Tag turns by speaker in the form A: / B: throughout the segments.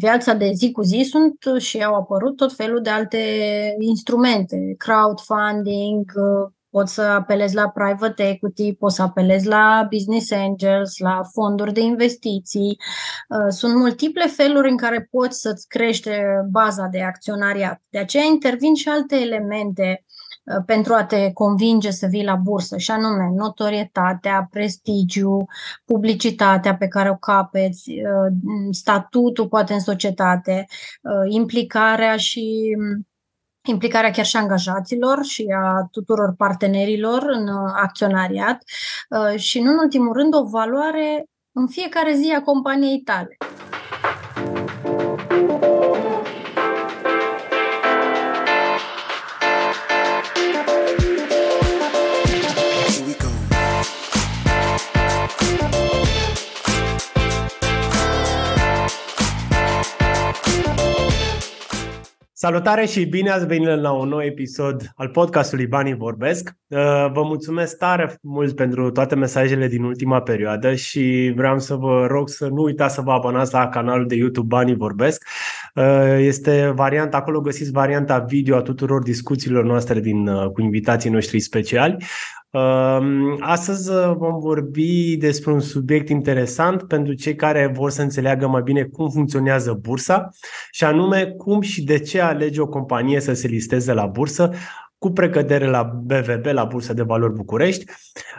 A: viața de zi cu zi sunt și au apărut tot felul de alte instrumente, crowdfunding, poți să apelezi la private equity, poți să apelezi la business angels, la fonduri de investiții. Uh, sunt multiple feluri în care poți să-ți crește baza de acționariat. De aceea intervin și alte elemente uh, pentru a te convinge să vii la bursă, și anume notorietatea, prestigiu, publicitatea pe care o capeți, uh, statutul poate în societate, implicarea și implicarea chiar și a angajaților și a tuturor partenerilor în uh, acționariat uh, și, nu în ultimul rând, o valoare în fiecare zi a companiei tale.
B: Salutare și bine ați venit la un nou episod al podcastului Banii Vorbesc. Uh, vă mulțumesc tare mult pentru toate mesajele din ultima perioadă și vreau să vă rog să nu uitați să vă abonați la canalul de YouTube Banii Vorbesc. Uh, este varianta, acolo găsiți varianta video a tuturor discuțiilor noastre din, uh, cu invitații noștri speciali. Astăzi uh, vom vorbi despre un subiect interesant pentru cei care vor să înțeleagă mai bine cum funcționează bursa și anume cum și de ce alege o companie să se listeze la bursă, cu precădere la BVB, la Bursa de Valori București.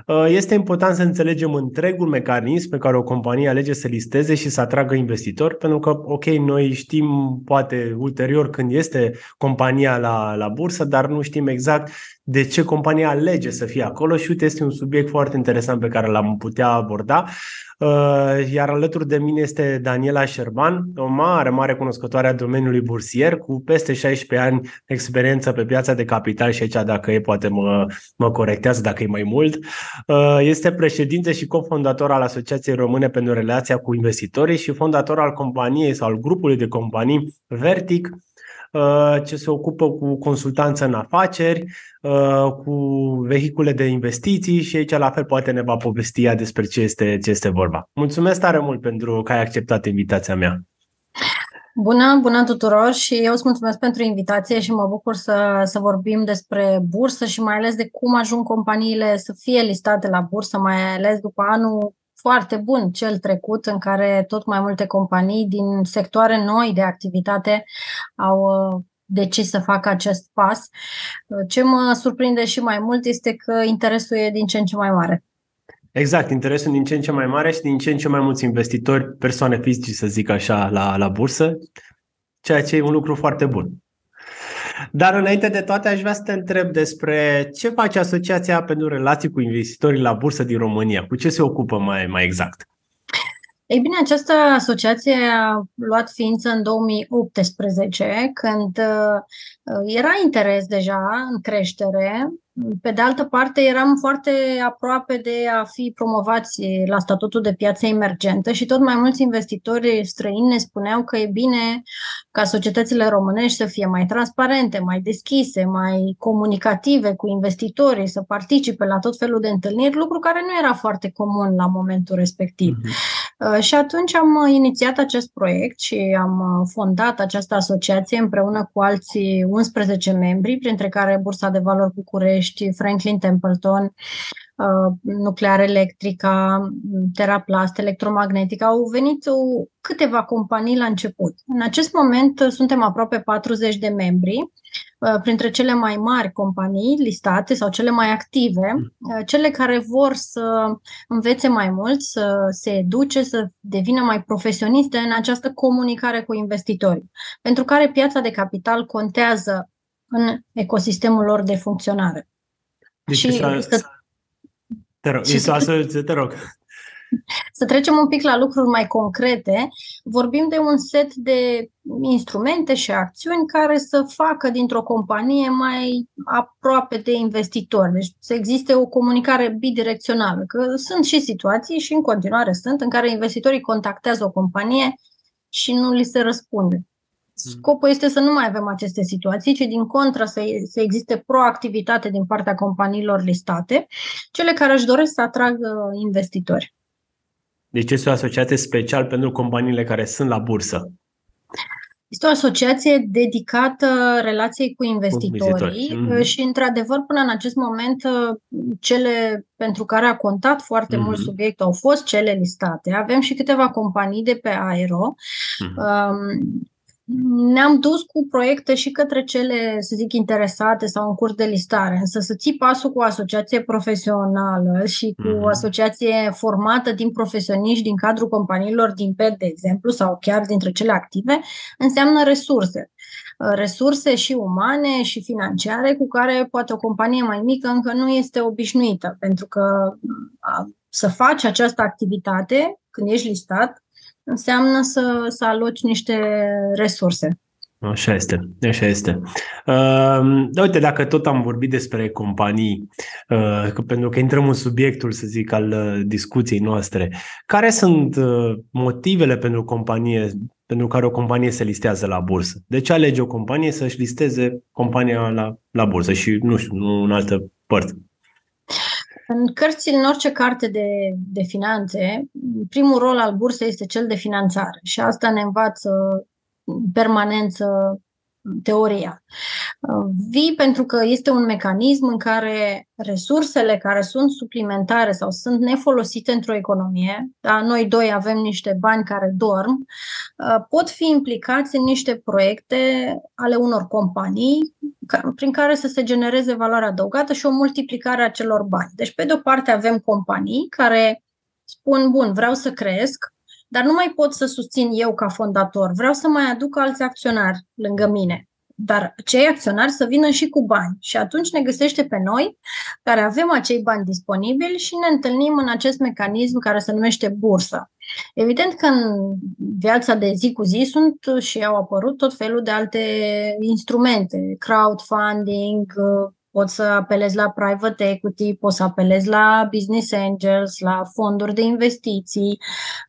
B: Uh, este important să înțelegem întregul mecanism pe care o companie alege să listeze și să atragă investitori, pentru că, ok, noi știm poate ulterior când este compania la, la bursă, dar nu știm exact de ce compania alege să fie acolo și uite, este un subiect foarte interesant pe care l-am putea aborda. Uh, iar alături de mine este Daniela Șerban, o mare, mare cunoscătoare a domeniului bursier, cu peste 16 ani experiență pe piața de capital și aici dacă e poate mă, mă corectează dacă e mai mult. Uh, este președinte și cofondator al Asociației Române pentru Relația cu Investitorii și fondator al companiei sau al grupului de companii Vertic, Uh, ce se ocupă cu consultanță în afaceri, uh, cu vehicule de investiții și aici la fel poate ne va povesti despre ce este, ce este vorba. Mulțumesc tare mult pentru că ai acceptat invitația mea.
A: Bună, bună tuturor și eu îți mulțumesc pentru invitație și mă bucur să, să vorbim despre bursă și mai ales de cum ajung companiile să fie listate la bursă, mai ales după anul foarte bun cel trecut, în care tot mai multe companii din sectoare noi de activitate au uh, decis să facă acest pas. Uh, ce mă surprinde și mai mult este că interesul e din ce în ce mai mare.
B: Exact, interesul din ce în ce mai mare și din ce în ce mai mulți investitori, persoane fizice, să zic așa, la, la bursă, ceea ce e un lucru foarte bun. Dar înainte de toate aș vrea să te întreb despre ce face Asociația pentru Relații cu Investitorii la Bursă din România. Cu ce se ocupă mai, mai exact?
A: Ei bine, această asociație a luat ființă în 2018, când uh, era interes deja în creștere pe de altă parte, eram foarte aproape de a fi promovați la statutul de piață emergentă și tot mai mulți investitori străini ne spuneau că e bine ca societățile românești să fie mai transparente, mai deschise, mai comunicative cu investitorii, să participe la tot felul de întâlniri, lucru care nu era foarte comun la momentul respectiv. Mm-hmm. Și atunci am inițiat acest proiect și am fondat această asociație împreună cu alții 11 membri, printre care Bursa de Valori București, București, Franklin Templeton, uh, nuclear electrica, teraplast, electromagnetic, au venit câteva companii la început. În acest moment uh, suntem aproape 40 de membri, uh, printre cele mai mari companii listate sau cele mai active, cele care vor să învețe mai mult, să se educe, să devină mai profesioniste în această comunicare cu investitorii, pentru care piața de capital contează în ecosistemul lor de funcționare.
B: Deci și să... Te rog, și să... să te rog.
A: Să trecem un pic la lucruri mai concrete. Vorbim de un set de instrumente și acțiuni care să facă dintr-o companie mai aproape de investitori. Deci să existe o comunicare bidirecțională. Că sunt și situații și în continuare sunt în care investitorii contactează o companie și nu li se răspunde. Scopul este să nu mai avem aceste situații, ci din contră să, să existe proactivitate din partea companiilor listate, cele care își doresc să atragă investitori.
B: Deci este o asociație special pentru companiile care sunt la bursă.
A: Este o asociație dedicată relației cu investitorii mm-hmm. și, într-adevăr, până în acest moment, cele pentru care a contat foarte mm-hmm. mult subiectul au fost cele listate. Avem și câteva companii de pe aero. Mm-hmm ne-am dus cu proiecte și către cele, să zic, interesate sau în curs de listare, însă să ții pasul cu o asociație profesională și cu o mhm. asociație formată din profesioniști din cadrul companiilor din PET, de exemplu, sau chiar dintre cele active, înseamnă resurse. Uh, resurse și umane și financiare cu care poate o companie mai mică încă nu este obișnuită, pentru că uh, să faci această activitate când ești listat înseamnă să, să aloci niște resurse.
B: Așa este, așa este. Uh, uite, dacă tot am vorbit despre companii, uh, pentru că intrăm în subiectul, să zic, al uh, discuției noastre, care sunt uh, motivele pentru companie, pentru care o companie se listează la bursă? De ce alege o companie să-și listeze compania la, la bursă și, nu știu, nu în altă părți?
A: În cărți, în orice carte de, de finanțe, primul rol al bursei este cel de finanțare și asta ne învață permanență teoria. Vii pentru că este un mecanism în care resursele care sunt suplimentare sau sunt nefolosite într-o economie, da, noi doi avem niște bani care dorm, pot fi implicați în niște proiecte ale unor companii prin care să se genereze valoare adăugată și o multiplicare a celor bani. Deci, pe de o parte, avem companii care spun, bun, vreau să cresc, dar nu mai pot să susțin eu ca fondator, vreau să mai aduc alți acționari lângă mine. Dar cei acționari să vină și cu bani. Și atunci ne găsește pe noi, care avem acei bani disponibili și ne întâlnim în acest mecanism care se numește bursă. Evident că în viața de zi cu zi sunt și au apărut tot felul de alte instrumente, crowdfunding, poți să apelezi la private equity, poți să apelezi la business angels, la fonduri de investiții.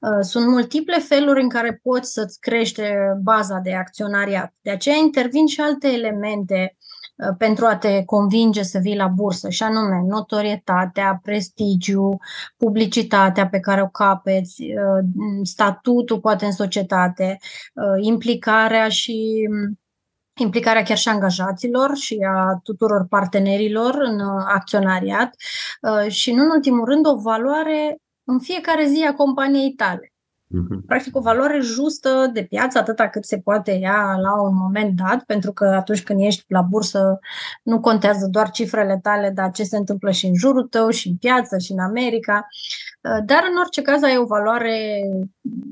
A: Uh, sunt multiple feluri în care poți să-ți crește baza de acționariat. De aceea intervin și alte elemente uh, pentru a te convinge să vii la bursă, și anume notorietatea, prestigiu, publicitatea pe care o capeți, uh, statutul poate în societate, implicarea și implicarea chiar și a angajaților și a tuturor partenerilor în uh, acționariat uh, și, nu în ultimul rând, o valoare în fiecare zi a companiei tale. Mhm. Practic o valoare justă de piață, atâta cât se poate ia la un moment dat, pentru că atunci când ești la bursă nu contează doar cifrele tale, dar ce se întâmplă și în jurul tău, și în piață, și în America. Uh, dar în orice caz ai o valoare,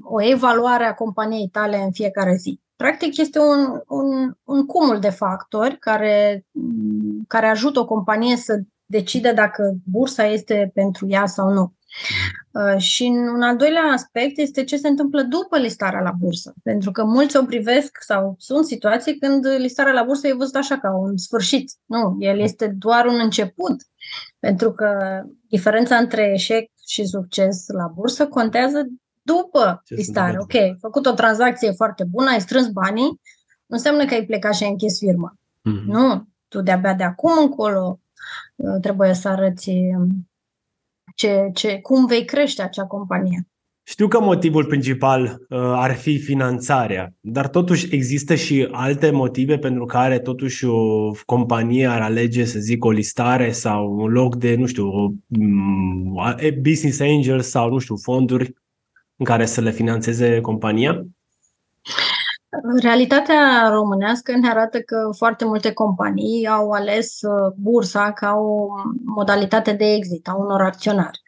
A: o evaluare a companiei tale în fiecare zi. Practic este un, un, un cumul de factori care, care ajută o companie să decide dacă bursa este pentru ea sau nu. Uh, și un al doilea aspect este ce se întâmplă după listarea la bursă. Pentru că mulți o privesc sau sunt situații când listarea la bursă e văzută așa ca un sfârșit. Nu, el este doar un început. Pentru că diferența între eșec și succes la bursă contează după Ce listare. Ok, ai făcut o tranzacție foarte bună, ai strâns banii, nu înseamnă că ai plecat și ai închis firma. Mm-hmm. Nu, tu de-abia de acum încolo uh, trebuie să arăți um, ce, ce, cum vei crește acea companie.
B: Știu că motivul principal uh, ar fi finanțarea, dar totuși există și alte motive pentru care totuși o companie ar alege, să zic, o listare sau un loc de, nu știu, o, um, business angel sau, nu știu, fonduri în care să le financeze compania?
A: Realitatea românească ne arată că foarte multe companii au ales uh, bursa ca o modalitate de exit a unor acționari.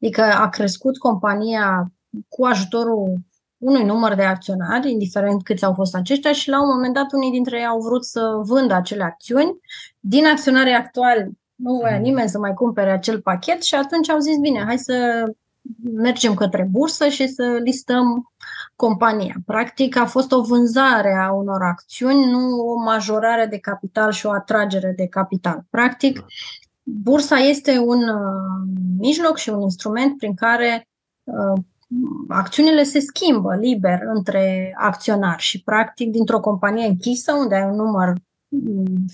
A: Adică a crescut compania cu ajutorul unui număr de acționari, indiferent câți au fost aceștia, și la un moment dat unii dintre ei au vrut să vândă acele acțiuni. Din acționarii actuali nu voia mm. nimeni să mai cumpere acel pachet și atunci au zis, bine, hai să mergem către bursă și să listăm compania. Practic a fost o vânzare a unor acțiuni, nu o majorare de capital și o atragere de capital. Practic, bursa este un uh, mijloc și un instrument prin care uh, acțiunile se schimbă liber între acționari și, practic, dintr-o companie închisă, unde ai un număr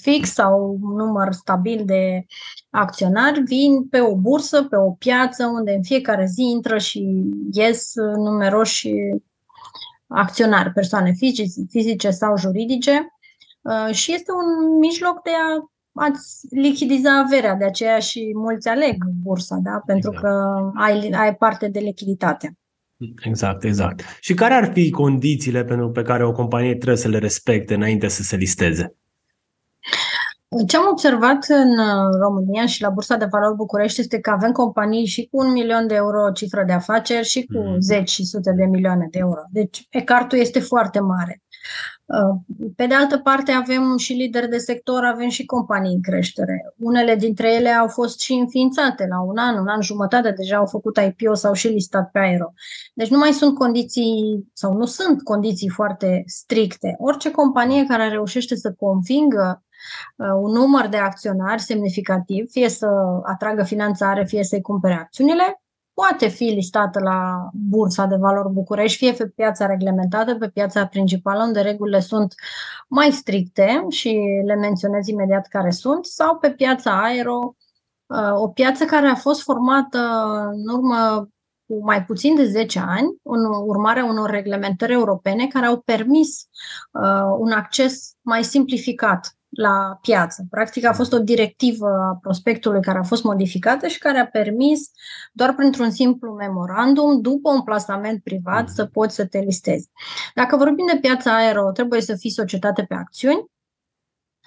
A: fix sau un număr stabil de acționari vin pe o bursă, pe o piață unde în fiecare zi intră și ies numeroși acționari, persoane fizice, fizice sau juridice uh, și este un mijloc de a ați lichidiza averea, de aceea și mulți aleg bursa, da? pentru exact. că ai, ai parte de lichiditate.
B: Exact, exact. Și care ar fi condițiile pentru pe care o companie trebuie să le respecte înainte să se listeze?
A: Ce am observat în uh, România și la Bursa de Valori București este că avem companii și cu un milion de euro cifră de afaceri și cu mm. zeci și sute de milioane de euro. Deci ecartul este foarte mare. Uh, pe de altă parte, avem și lideri de sector, avem și companii în creștere. Unele dintre ele au fost și înființate la un an, un an jumătate, deja au făcut IPO sau și listat pe aero. Deci nu mai sunt condiții, sau nu sunt condiții foarte stricte. Orice companie care reușește să convingă uh, un număr de acționari semnificativ, fie să atragă finanțare, fie să-i cumpere acțiunile, poate fi listată la Bursa de Valori București, fie pe piața reglementată, pe piața principală, unde regulile sunt mai stricte și le menționez imediat care sunt, sau pe piața Aero, uh, o piață care a fost formată în urmă cu mai puțin de 10 ani, în urmarea unor reglementări europene care au permis uh, un acces mai simplificat la piață. Practic a fost o directivă a prospectului care a fost modificată și care a permis doar printr-un simplu memorandum, după un plasament privat, să poți să te listezi. Dacă vorbim de piața aero, trebuie să fii societate pe acțiuni,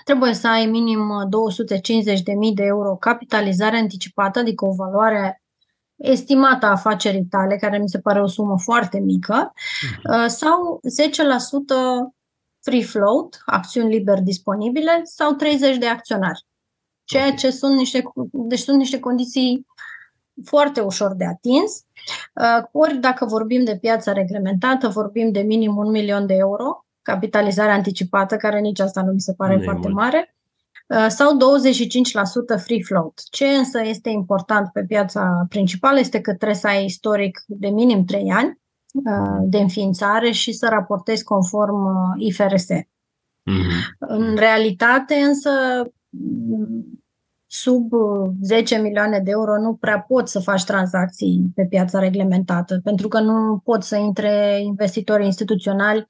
A: trebuie să ai minim 250.000 de euro capitalizare anticipată, adică o valoare estimată a afacerii tale, care mi se pare o sumă foarte mică, mhm. sau 10% free float, acțiuni liber disponibile, sau 30 de acționari. Ceea ce sunt niște, deci sunt niște condiții foarte ușor de atins. Uh, ori dacă vorbim de piața reglementată, vorbim de minim un milion de euro, capitalizare anticipată, care nici asta nu mi se pare nu foarte mult. mare, uh, sau 25% free float. Ce însă este important pe piața principală este că trebuie să ai istoric de minim 3 ani, Uh, de înființare și să raportezi conform uh, IFRS. Mm-hmm. În realitate, însă, sub 10 milioane de euro nu prea poți să faci tranzacții pe piața reglementată, pentru că nu pot să intre investitori instituționali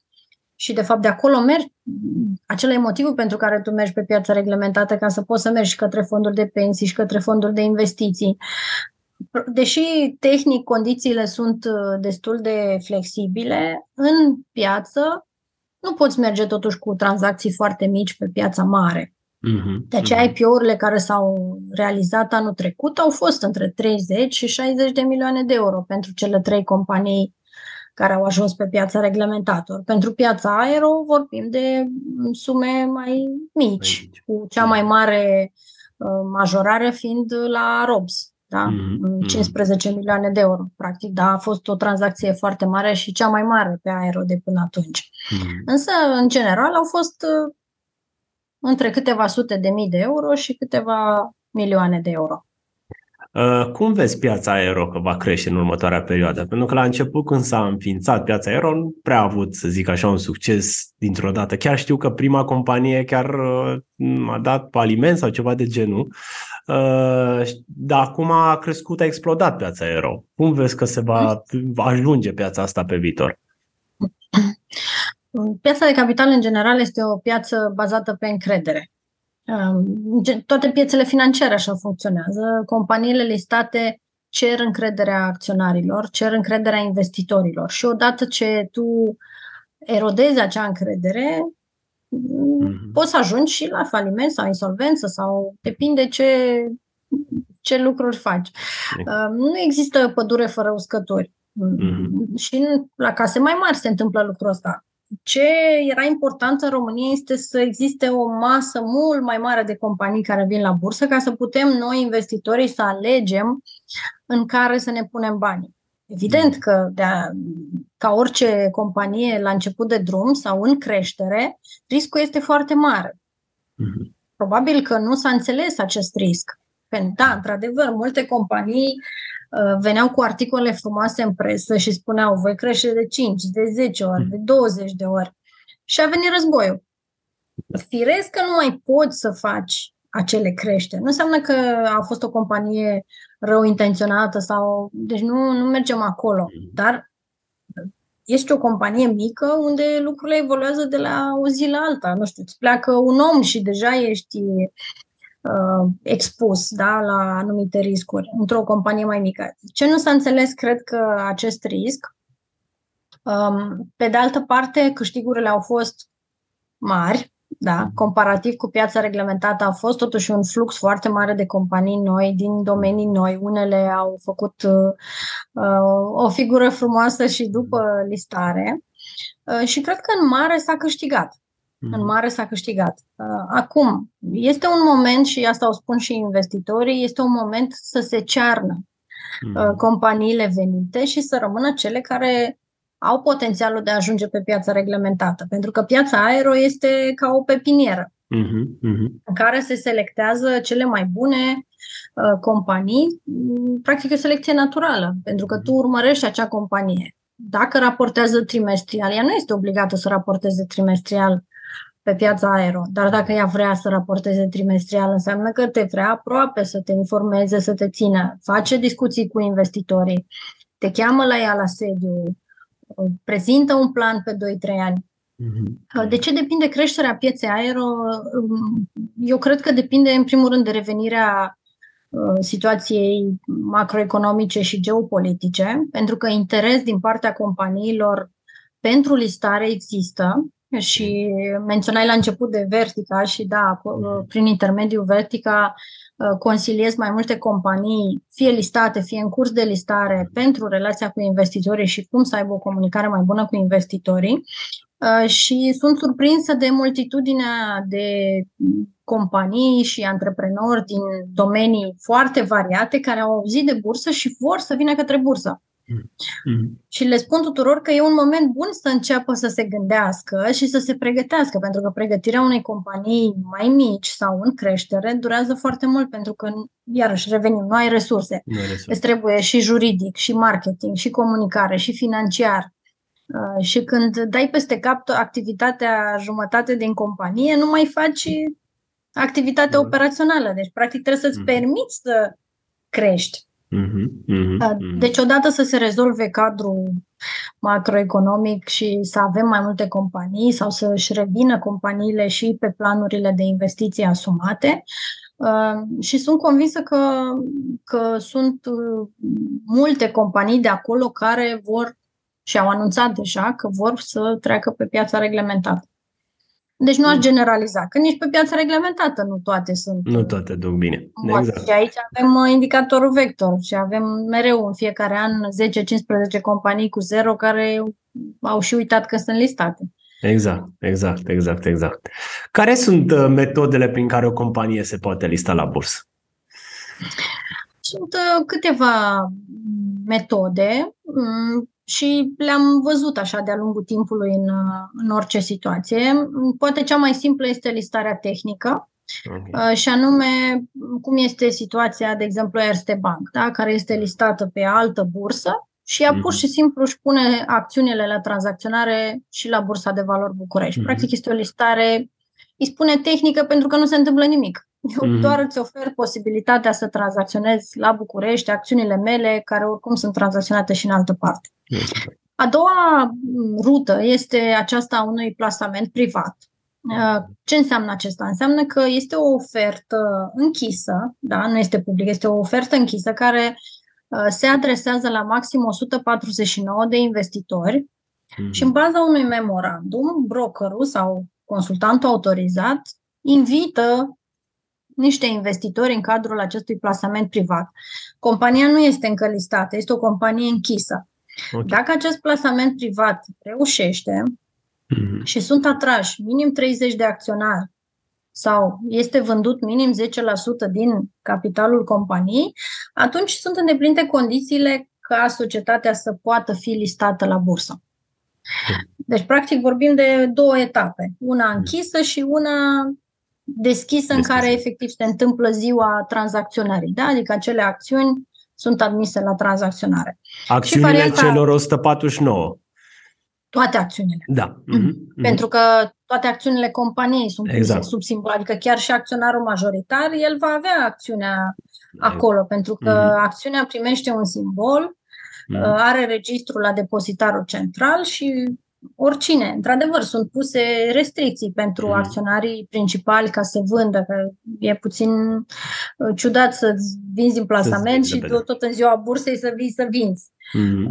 A: și, de fapt, de acolo mergi. Acela e motivul pentru care tu mergi pe piața reglementată, ca să poți să mergi și către fonduri de pensii și către fonduri de investiții deși tehnic condițiile sunt uh, destul de flexibile, în piață nu poți merge totuși cu tranzacții foarte mici pe piața mare. Mm-hmm. De aceea mm-hmm. IPO-urile care s-au realizat anul trecut au fost între 30 și 60 de milioane de euro pentru cele trei companii care au ajuns pe piața reglementator. Pentru piața aero vorbim de sume mai mici, cu cea mai mare uh, majorare fiind la ROBS, da? Mm-hmm. 15 milioane de euro, practic, da, a fost o tranzacție foarte mare și cea mai mare pe aero de până atunci. Mm-hmm. Însă, în general, au fost uh, între câteva sute de mii de euro și câteva milioane de euro.
B: Uh, cum vezi piața aero că va crește în următoarea perioadă? Pentru că la început când s-a înființat piața aero nu prea a avut, să zic așa, un succes dintr-o dată. Chiar știu că prima companie chiar uh, a dat paliment sau ceva de genul, uh, dar acum a crescut, a explodat piața aero. Cum vezi că se va ajunge piața asta pe viitor?
A: Piața de capital în general este o piață bazată pe încredere. Toate piețele financiare așa funcționează. Companiile listate cer încrederea acționarilor, cer încrederea investitorilor și odată ce tu erodezi acea încredere, mm-hmm. poți să ajungi și la faliment sau insolvență sau depinde ce, ce lucruri faci. Mm-hmm. Nu există pădure fără uscători. Mm-hmm. Și la case mai mari se întâmplă lucrul ăsta ce era important în România este să existe o masă mult mai mare de companii care vin la bursă ca să putem noi, investitorii, să alegem în care să ne punem banii. Evident că, de a, ca orice companie la început de drum sau în creștere, riscul este foarte mare. Mhm. Probabil că nu s-a înțeles acest risc. Pentru, da, într-adevăr, multe companii Uh, veneau cu articole frumoase în presă și spuneau voi crește de 5, de 10 ori, de 20 de ori. Și a venit războiul. Firesc că nu mai poți să faci acele creșteri. Nu înseamnă că a fost o companie rău intenționată sau... Deci nu, nu mergem acolo. Dar ești o companie mică unde lucrurile evoluează de la o zi la alta. Nu știu, îți pleacă un om și deja ești uh, expus da, la anumite riscuri într-o companie mai mică. Ce nu s-a înțeles, cred că acest risc, um, pe de altă parte, câștigurile au fost mari, da, comparativ cu piața reglementată a fost totuși un flux foarte mare de companii noi din domenii noi. Unele au făcut uh, uh, o figură frumoasă și după listare uh, și cred că în mare s-a câștigat. Mm. În mare s-a câștigat. Uh, acum, este un moment, și asta o spun și investitorii, este un moment să se cearnă mm. companiile venite și să rămână cele care au potențialul de a ajunge pe piața reglementată. Pentru că piața aero este ca o pepinieră uh-huh, uh-huh. în care se selectează cele mai bune uh, companii. Practic e o selecție naturală, pentru că tu urmărești acea companie. Dacă raportează trimestrial, ea nu este obligată să raporteze trimestrial pe piața aero, dar dacă ea vrea să raporteze trimestrial, înseamnă că te vrea aproape să te informeze, să te țină, face discuții cu investitorii, te cheamă la ea la sediu, prezintă un plan pe 2-3 ani. Mm-hmm. De ce depinde creșterea pieței aero? Eu cred că depinde, în primul rând, de revenirea uh, situației macroeconomice și geopolitice, pentru că interes din partea companiilor pentru listare există și menționai la început de Vertica și da, mhm. prin intermediul Vertica Uh, consiliez mai multe companii, fie listate, fie în curs de listare, pentru relația cu investitorii și cum să aibă o comunicare mai bună cu investitorii. Uh, și sunt surprinsă de multitudinea de companii și antreprenori din domenii foarte variate care au auzit de bursă și vor să vină către bursă. Mm-hmm. Și le spun tuturor că e un moment bun să înceapă să se gândească și să se pregătească, pentru că pregătirea unei companii mai mici sau în creștere durează foarte mult, pentru că, iarăși, revenim, nu ai resurse. Nu ai resurse. Îți trebuie și juridic, și marketing, și comunicare, și financiar. Uh, și când dai peste cap activitatea jumătate din companie, nu mai faci activitatea mm. operațională. Deci, practic, trebuie să-ți mm. permiți să crești. Mm-hmm, mm-hmm. Deci, odată să se rezolve cadrul macroeconomic și să avem mai multe companii sau să își revină companiile și pe planurile de investiții asumate. Uh, și sunt convinsă că, că sunt uh, multe companii de acolo care vor și au anunțat deja că vor să treacă pe piața reglementată. Deci nu aș mm. generaliza, că nici pe piața reglementată nu toate sunt.
B: Nu toate duc bine. Exact.
A: Și aici avem uh, indicatorul vector și avem mereu în fiecare an 10-15 companii cu zero care au și uitat că sunt listate.
B: Exact, exact, exact, exact. Care sunt uh, metodele prin care o companie se poate lista la bursă?
A: Sunt uh, câteva metode. Mm, și le-am văzut așa de-a lungul timpului în, în orice situație. Poate cea mai simplă este listarea tehnică, okay. Uh, și anume cum este situația, de exemplu, Erste Bank, da? care este listată pe altă bursă și ea mm-hmm. pur mhm. și simplu își pune acțiunile la tranzacționare și la Bursa de Valori București. Mm-hmm. Practic este o listare, îi spune tehnică pentru că nu se întâmplă nimic. Eu mm-hmm. doar îți ofer posibilitatea să tranzacționezi la București acțiunile mele, care oricum sunt tranzacționate și în altă parte. A doua rută este aceasta a unui plasament privat. Uh, ce înseamnă acesta? Înseamnă că este o ofertă închisă, da? nu este publică, este o ofertă închisă care uh, se adresează la maxim 149 de investitori mm-hmm. și în baza unui memorandum, brokerul sau consultantul autorizat invită niște investitori în cadrul acestui plasament privat. Compania nu este încă listată, este o companie închisă. Okay. Dacă acest plasament privat reușește mm-hmm. și sunt atrași minim 30 de acționari sau este vândut minim 10% din capitalul companiei, atunci sunt îndeplinite condițiile ca societatea să poată fi listată la bursă. Deci, practic, vorbim de două etape. Una închisă și una deschisă, în care efectiv se întâmplă ziua tranzacționării. Da? Adică acele acțiuni sunt admise la tranzacționare.
B: Acțiunile și varianta, celor 149.
A: Toate acțiunile.
B: Da. Mm-hmm.
A: Pentru că toate acțiunile companiei sunt exact. sub simbol, adică chiar și acționarul majoritar, el va avea acțiunea acolo, pentru că mm-hmm. acțiunea primește un simbol mm. are registrul la depozitarul central și oricine. Într-adevăr, sunt puse restricții pentru mm. acționarii principali ca să vândă, că e puțin uh, ciudat să vinzi în plasament și tot, tot în ziua bursei să vii să vinzi. Mm.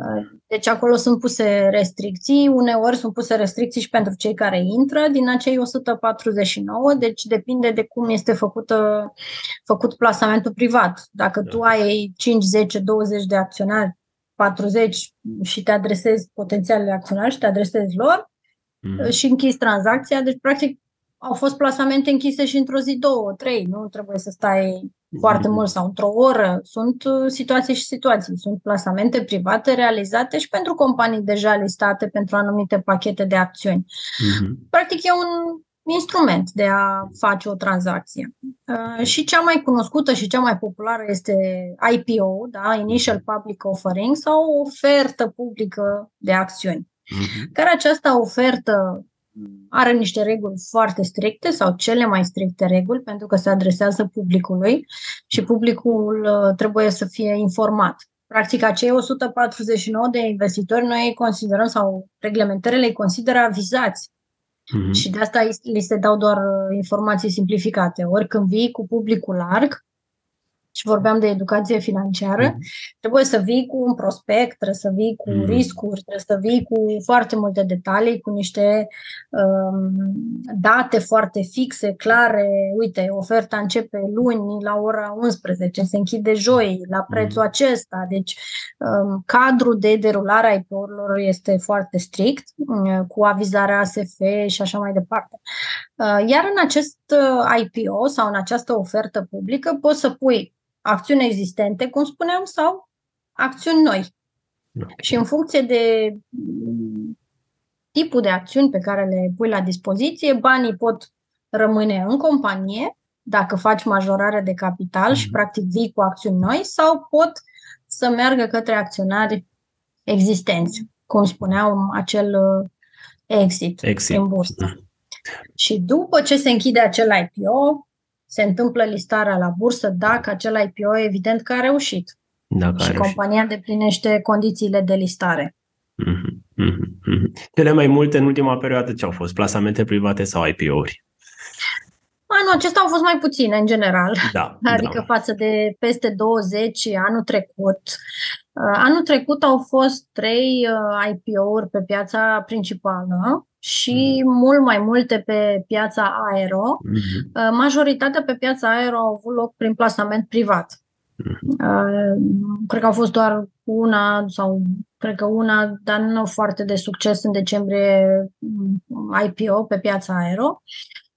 A: Deci acolo sunt puse restricții, uneori sunt puse restricții și pentru cei care intră din acei 149, deci depinde de cum este făcută, făcut plasamentul privat. Dacă da. tu ai 5, 10, 20 de acționari 40 și te adresezi potențialele acționari și te adresezi lor mm. și închizi tranzacția. Deci, practic, au fost plasamente închise și într-o zi, două, trei. Nu trebuie să stai mm. foarte mult sau într-o oră. Sunt uh, situații și situații. Sunt plasamente private realizate și pentru companii deja listate pentru anumite pachete de acțiuni. Mm-hmm. Practic, e un instrument de a face o tranzacție. Uh, și cea mai cunoscută și cea mai populară este IPO, da? Initial Public Offering, sau o ofertă publică de acțiuni. Uh-huh. Care această ofertă are niște reguli foarte stricte sau cele mai stricte reguli pentru că se adresează publicului și publicul uh, trebuie să fie informat. Practic, acei 149 de investitori noi îi considerăm sau reglementările îi consideră avizați Mm-hmm. Și de asta li se dau doar uh, informații simplificate. Ori când vii cu publicul larg, și vorbeam de educație financiară, mm-hmm. trebuie să vii cu un prospect, trebuie să vii cu mm-hmm. riscuri, trebuie să vii cu foarte multe detalii, cu niște um, date foarte fixe, clare. Uite, oferta începe luni la ora 11, se închide joi la prețul mm-hmm. acesta. Deci, um, cadrul de derulare a IPO-urilor este foarte strict, um, cu avizarea ASF și așa mai departe. Uh, iar în acest uh, IPO sau în această ofertă publică poți să pui acțiuni existente, cum spuneam, sau acțiuni noi. Okay. Și în funcție de mm, tipul de acțiuni pe care le pui la dispoziție, banii pot rămâne în companie dacă faci majorare de capital mm-hmm. și mhm. practic vii cu acțiuni noi sau pot să meargă către acționari existenți, cum spuneam, acel uh, exit, exit. în bursă. Mm. Și după ce se închide acel IPO, se întâmplă listarea la bursă dacă acel IPO evident că a reușit dacă și a compania îndeplinește condițiile de listare. Mm-hmm,
B: mm-hmm. Cele mai multe în ultima perioadă ce au fost? Plasamente private sau IPO-uri?
A: Anul acesta au fost mai puține, în general. Da, adică da. față de peste 20 anul trecut. Uh, anul trecut au fost trei uh, IPO-uri pe piața principală și mm. mult mai multe pe piața aero. Mm-hmm. Majoritatea pe piața aero au avut loc prin plasament privat. Mm-hmm. Cred că au fost doar una sau cred că una, dar nu foarte de succes în decembrie IPO pe piața aero.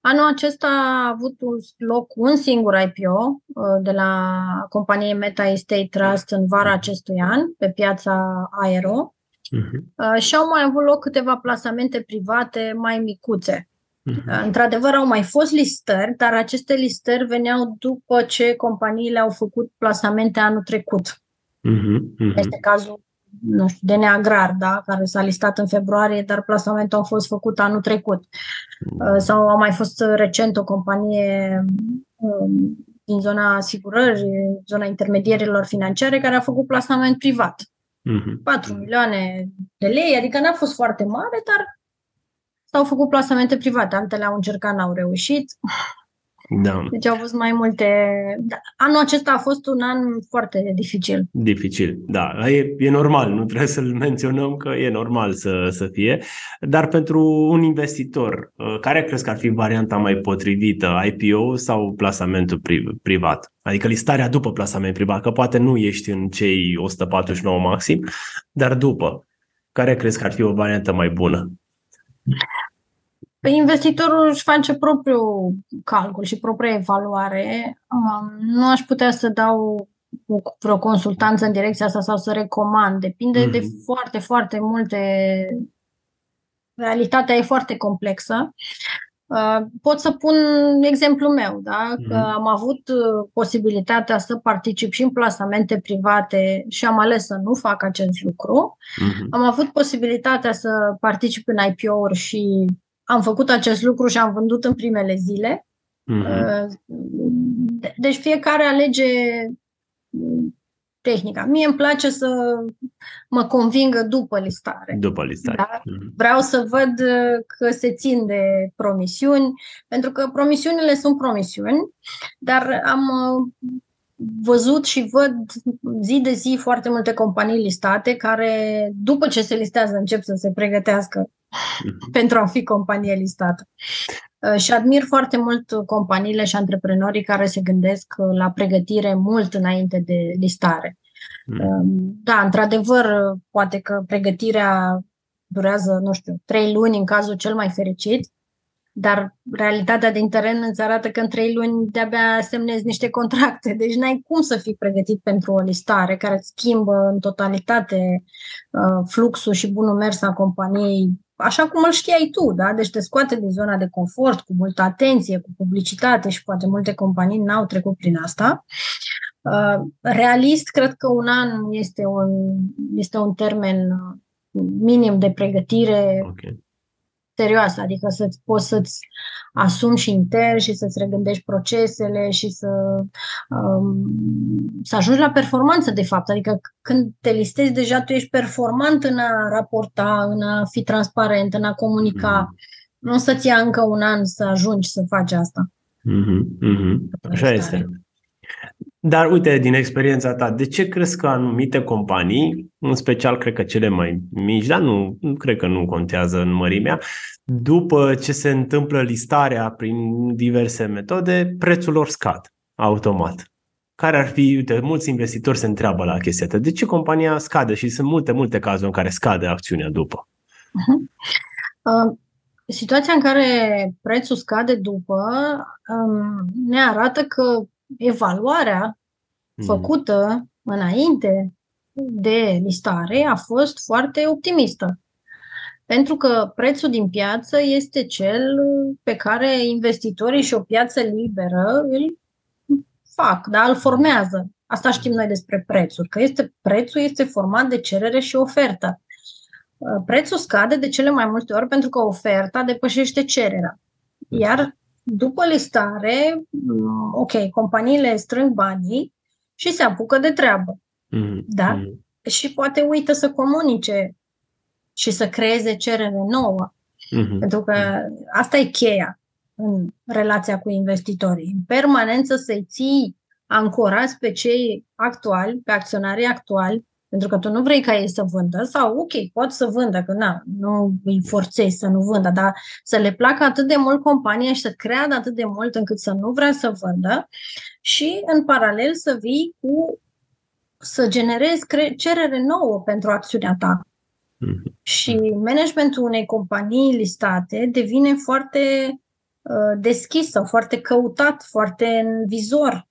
A: Anul acesta a avut loc un singur IPO uh, de la companie Meta Estate Trust în vara acestui an pe piața aero Uh-huh. Și au mai avut loc câteva plasamente private mai micuțe. Uh-huh. Într-adevăr, au mai fost listări, dar aceste listări veneau după ce companiile au făcut plasamente anul trecut. Uh-huh. Uh-huh. Este cazul nu știu, de Neagrar, da? care s-a listat în februarie, dar plasamentul a fost făcut anul trecut. Uh, sau a mai fost recent o companie um, din zona asigurări, zona intermedierilor financiare, care a făcut plasament privat. Mm-hmm. 4 milioane de lei, adică n-a fost foarte mare, dar s-au făcut plasamente private, altele au încercat, n-au reușit. Da. Deci au fost mai multe. Da. Anul acesta a fost un an foarte dificil.
B: Dificil, da. E, e normal, nu trebuie să-l menționăm că e normal să, să fie. Dar pentru un investitor, uh, care crezi că ar fi varianta mai potrivită? IPO sau plasamentul privat? Adică listarea după plasament privat, că poate nu ești în cei 149 maxim, dar după. Care crezi că ar fi o variantă mai bună?
A: Păi investitorul își face propriul calcul și propria evaluare. Nu aș putea să dau vreo consultanță în direcția asta sau să recomand. Depinde mm-hmm. de mhm. foarte, foarte multe. Realitatea e foarte complexă. Pot să pun exemplul meu, da? Că mm-hmm. am avut uh, posibilitatea să particip și în plasamente private și am ales să nu fac acest lucru. Mm-hmm. Am avut posibilitatea să particip în IPO-uri și am făcut acest lucru și am vândut în primele zile. Mm-hmm. Deci fiecare alege tehnica. Mie îmi place să mă convingă după listare.
B: După listare. Da?
A: Mm-hmm. Vreau să văd uh, că se țin de promisiuni, pentru că promisiunile sunt promisiuni, dar am uh, văzut și văd zi de zi foarte multe companii listate care, după ce se listează, încep să se pregătească mm-hmm. pentru a fi companie listată. Uh, și admir foarte mult companiile și antreprenorii care se gândesc uh, la pregătire mult înainte de listare. Mm. Da, într-adevăr, poate că pregătirea durează, nu știu, trei luni în cazul cel mai fericit, dar realitatea din teren îți arată că în trei luni de-abia semnezi niște contracte. Deci n-ai cum să fii pregătit pentru o listare care îți schimbă în totalitate uh, fluxul și bunul mers a companiei așa cum îl știai tu, da? Deci te scoate din zona de confort cu multă atenție, cu publicitate și poate multe companii n-au trecut prin asta. Uh, realist, cred că un an este un, este un termen uh, minim de pregătire okay serioasă, adică să poți să-ți asumi și intern și să-ți regândești procesele și să, um, să ajungi la performanță, de fapt. Adică când te listezi, deja tu ești performant în a raporta, în a fi transparent, în a comunica. Mm. Nu să-ți ia încă un an să ajungi să faci asta.
B: Mm-hmm, mm-hmm. Așa este. Dar uite, din experiența ta, de ce crezi că anumite companii, în special cred că cele mai mici, dar nu, nu cred că nu contează în mărimea, după ce se întâmplă listarea prin diverse metode, prețul lor scad automat. Care ar fi, uite, mulți investitori se întreabă la chestia asta, de ce compania scade? Și sunt multe, multe cazuri în care scade acțiunea după.
A: Uh-huh. Uh, situația în care prețul scade după um, ne arată că evaluarea mm. făcută înainte de listare a fost foarte optimistă. Pentru că prețul din piață este cel pe care investitorii și o piață liberă îl fac, da? îl formează. Asta știm noi despre prețuri, că este, prețul este format de cerere și ofertă. Prețul scade de cele mai multe ori pentru că oferta depășește cererea. Iar după listare, mm, ok, companiile strâng banii și se apucă de treabă. Mm-hmm. Da? Mm-hmm. Și poate uită să comunice și să creeze cerere nouă. Mm-hmm. Pentru că asta e cheia în relația cu investitorii. În permanență să-i ții ancorați pe cei actuali, pe acționarii actuali, pentru că tu nu vrei ca ei să vândă sau, ok, pot să vândă, că na, nu îi forțezi să nu vândă, dar să le placă atât de mult compania și să creadă atât de mult încât să nu vrea să vândă și în paralel să vii cu să generezi cerere nouă pentru acțiunea ta. Mm-hmm. Și managementul unei companii listate devine foarte uh, deschisă, foarte căutat, foarte în vizor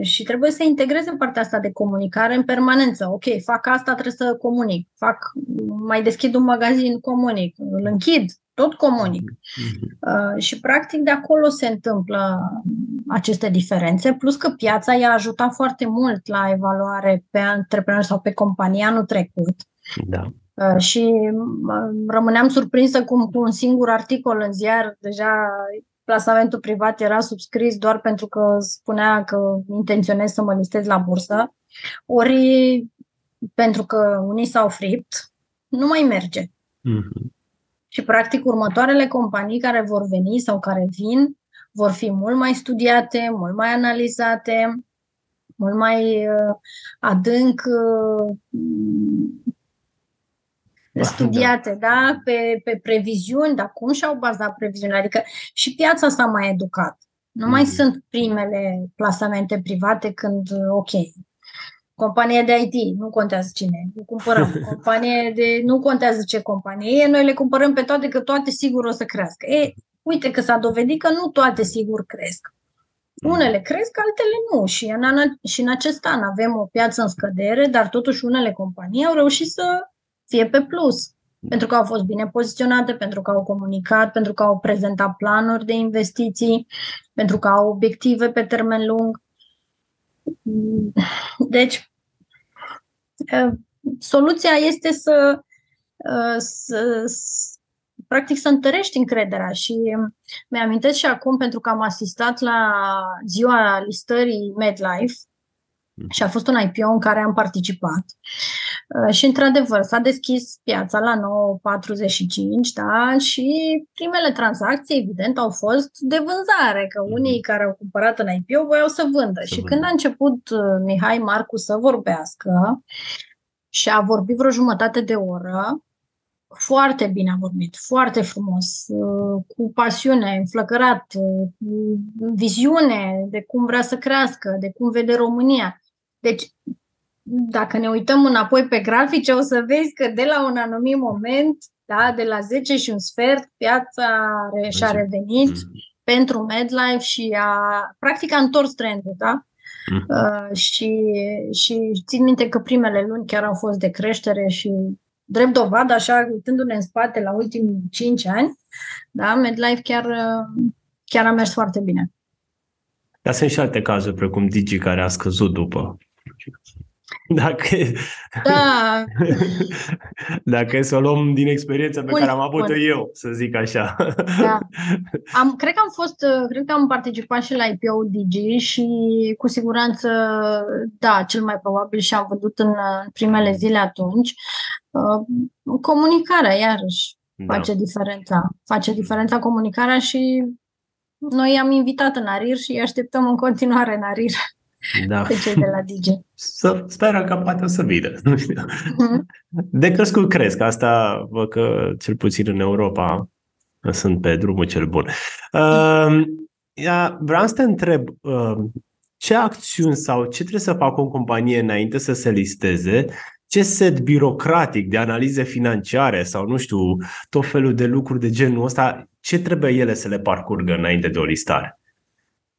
A: și trebuie să integreze partea asta de comunicare în permanență. Ok, fac asta, trebuie să comunic. Fac, mai deschid un magazin, comunic. Îl închid, tot comunic. Mm-hmm. Uh, și practic de acolo se întâmplă aceste diferențe, plus că piața i-a ajutat foarte mult la evaluare pe antreprenori sau pe compania anul trecut.
B: Da.
A: Uh, și rămâneam surprinsă cum cu un singur articol în ziar deja plasamentul privat era subscris doar pentru că spunea că intenționez să mă listez la bursă, ori pentru că unii s-au fript, nu mai merge. Mm-hmm. Și, practic, următoarele companii care vor veni sau care vin vor fi mult mai studiate, mult mai analizate, mult mai uh, adânc uh, studiate, da, pe, pe previziuni, dar cum și-au bazat previziunile? Adică și piața s-a mai educat. Nu mai mm. sunt primele plasamente private când, ok, companie de IT, nu contează cine, nu cumpărăm. Companie de, nu contează ce companie e, noi le cumpărăm pe toate, că toate sigur o să crească. E, uite că s-a dovedit că nu toate sigur cresc. Unele cresc, altele nu. Și în, și în acest an avem o piață în scădere, dar totuși unele companii au reușit să fie pe plus. Pentru că au fost bine poziționate, pentru că au comunicat, pentru că au prezentat planuri de investiții, pentru că au obiective pe termen lung. Deci, soluția este să, să, practic să întărești încrederea și mi-amintesc și acum pentru că am asistat la ziua listării MedLife și a fost un IPO în care am participat. Uh, și, într-adevăr, s-a deschis piața la 9.45, da, și primele tranzacții, evident, au fost de vânzare, că mhm. unii care au cumpărat în IPO voiau să vândă. Să și vândă. când a început uh, Mihai Marcu să vorbească și a vorbit vreo jumătate de oră, foarte bine a vorbit, foarte frumos, uh, cu pasiune, înflăcărat, cu viziune de cum vrea să crească, de cum vede România. Deci, dacă ne uităm înapoi pe grafice, o să vezi că de la un anumit moment, da, de la 10 și un sfert, piața și-a revenit mm-hmm. pentru MedLife și a, practic a întors trendul, da? Mm-hmm. Uh, și, și țin minte că primele luni chiar au fost de creștere și drept dovadă, așa, uitându-ne în spate la ultimii 5 ani, da, MedLife chiar, chiar a mers foarte bine.
B: Dar sunt și alte cazuri, precum Digi, care a scăzut după. Dacă,
A: da.
B: dacă e să o luăm din experiența pe bun, care am avut-o eu, să zic așa.
A: Da. Am, cred că am fost, cred că am participat și la IPO Digi și cu siguranță, da, cel mai probabil și am văzut în primele zile atunci. Uh, comunicarea, iarăși, da. face diferența. Face diferența comunicarea și noi i-am invitat în Arir și îi așteptăm în continuare în Arir da. pe cei de la DJ.
B: Să sperăm că poate o să vină. Nu știu. Mm-hmm. De crescut cresc. Asta văd că cel puțin în Europa sunt pe drumul cel bun. Uh, vreau să te întreb uh, ce acțiuni sau ce trebuie să facă o companie înainte să se listeze ce set birocratic de analize financiare sau nu știu, tot felul de lucruri de genul ăsta, ce trebuie ele să le parcurgă înainte de o listare?